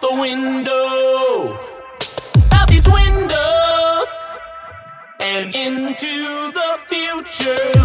the window. Out these windows and into the future.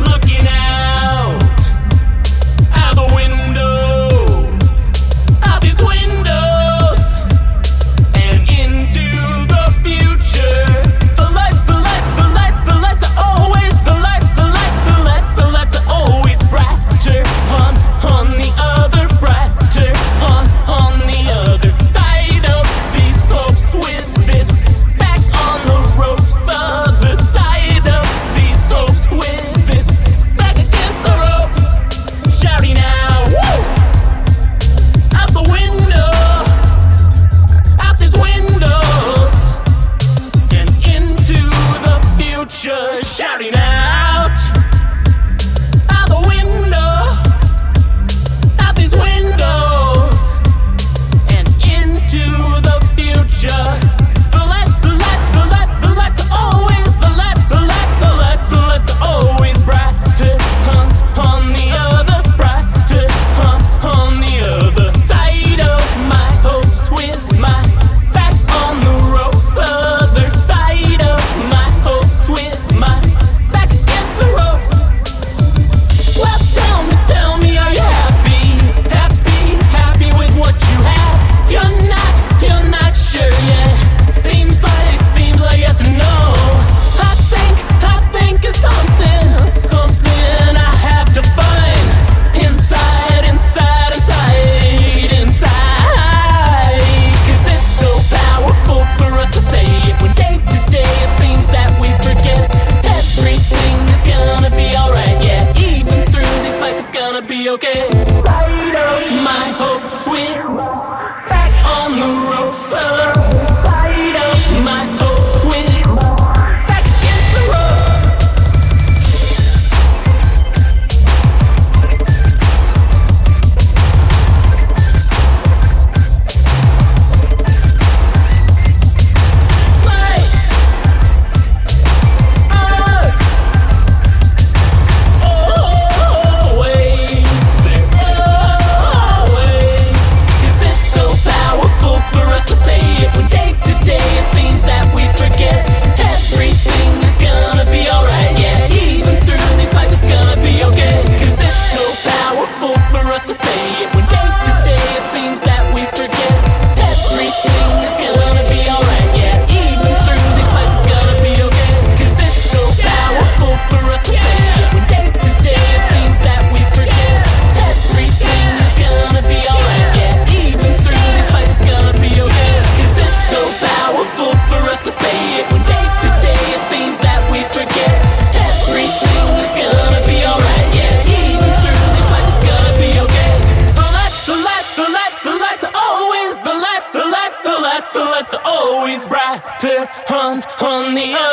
us to say it. hon, honey.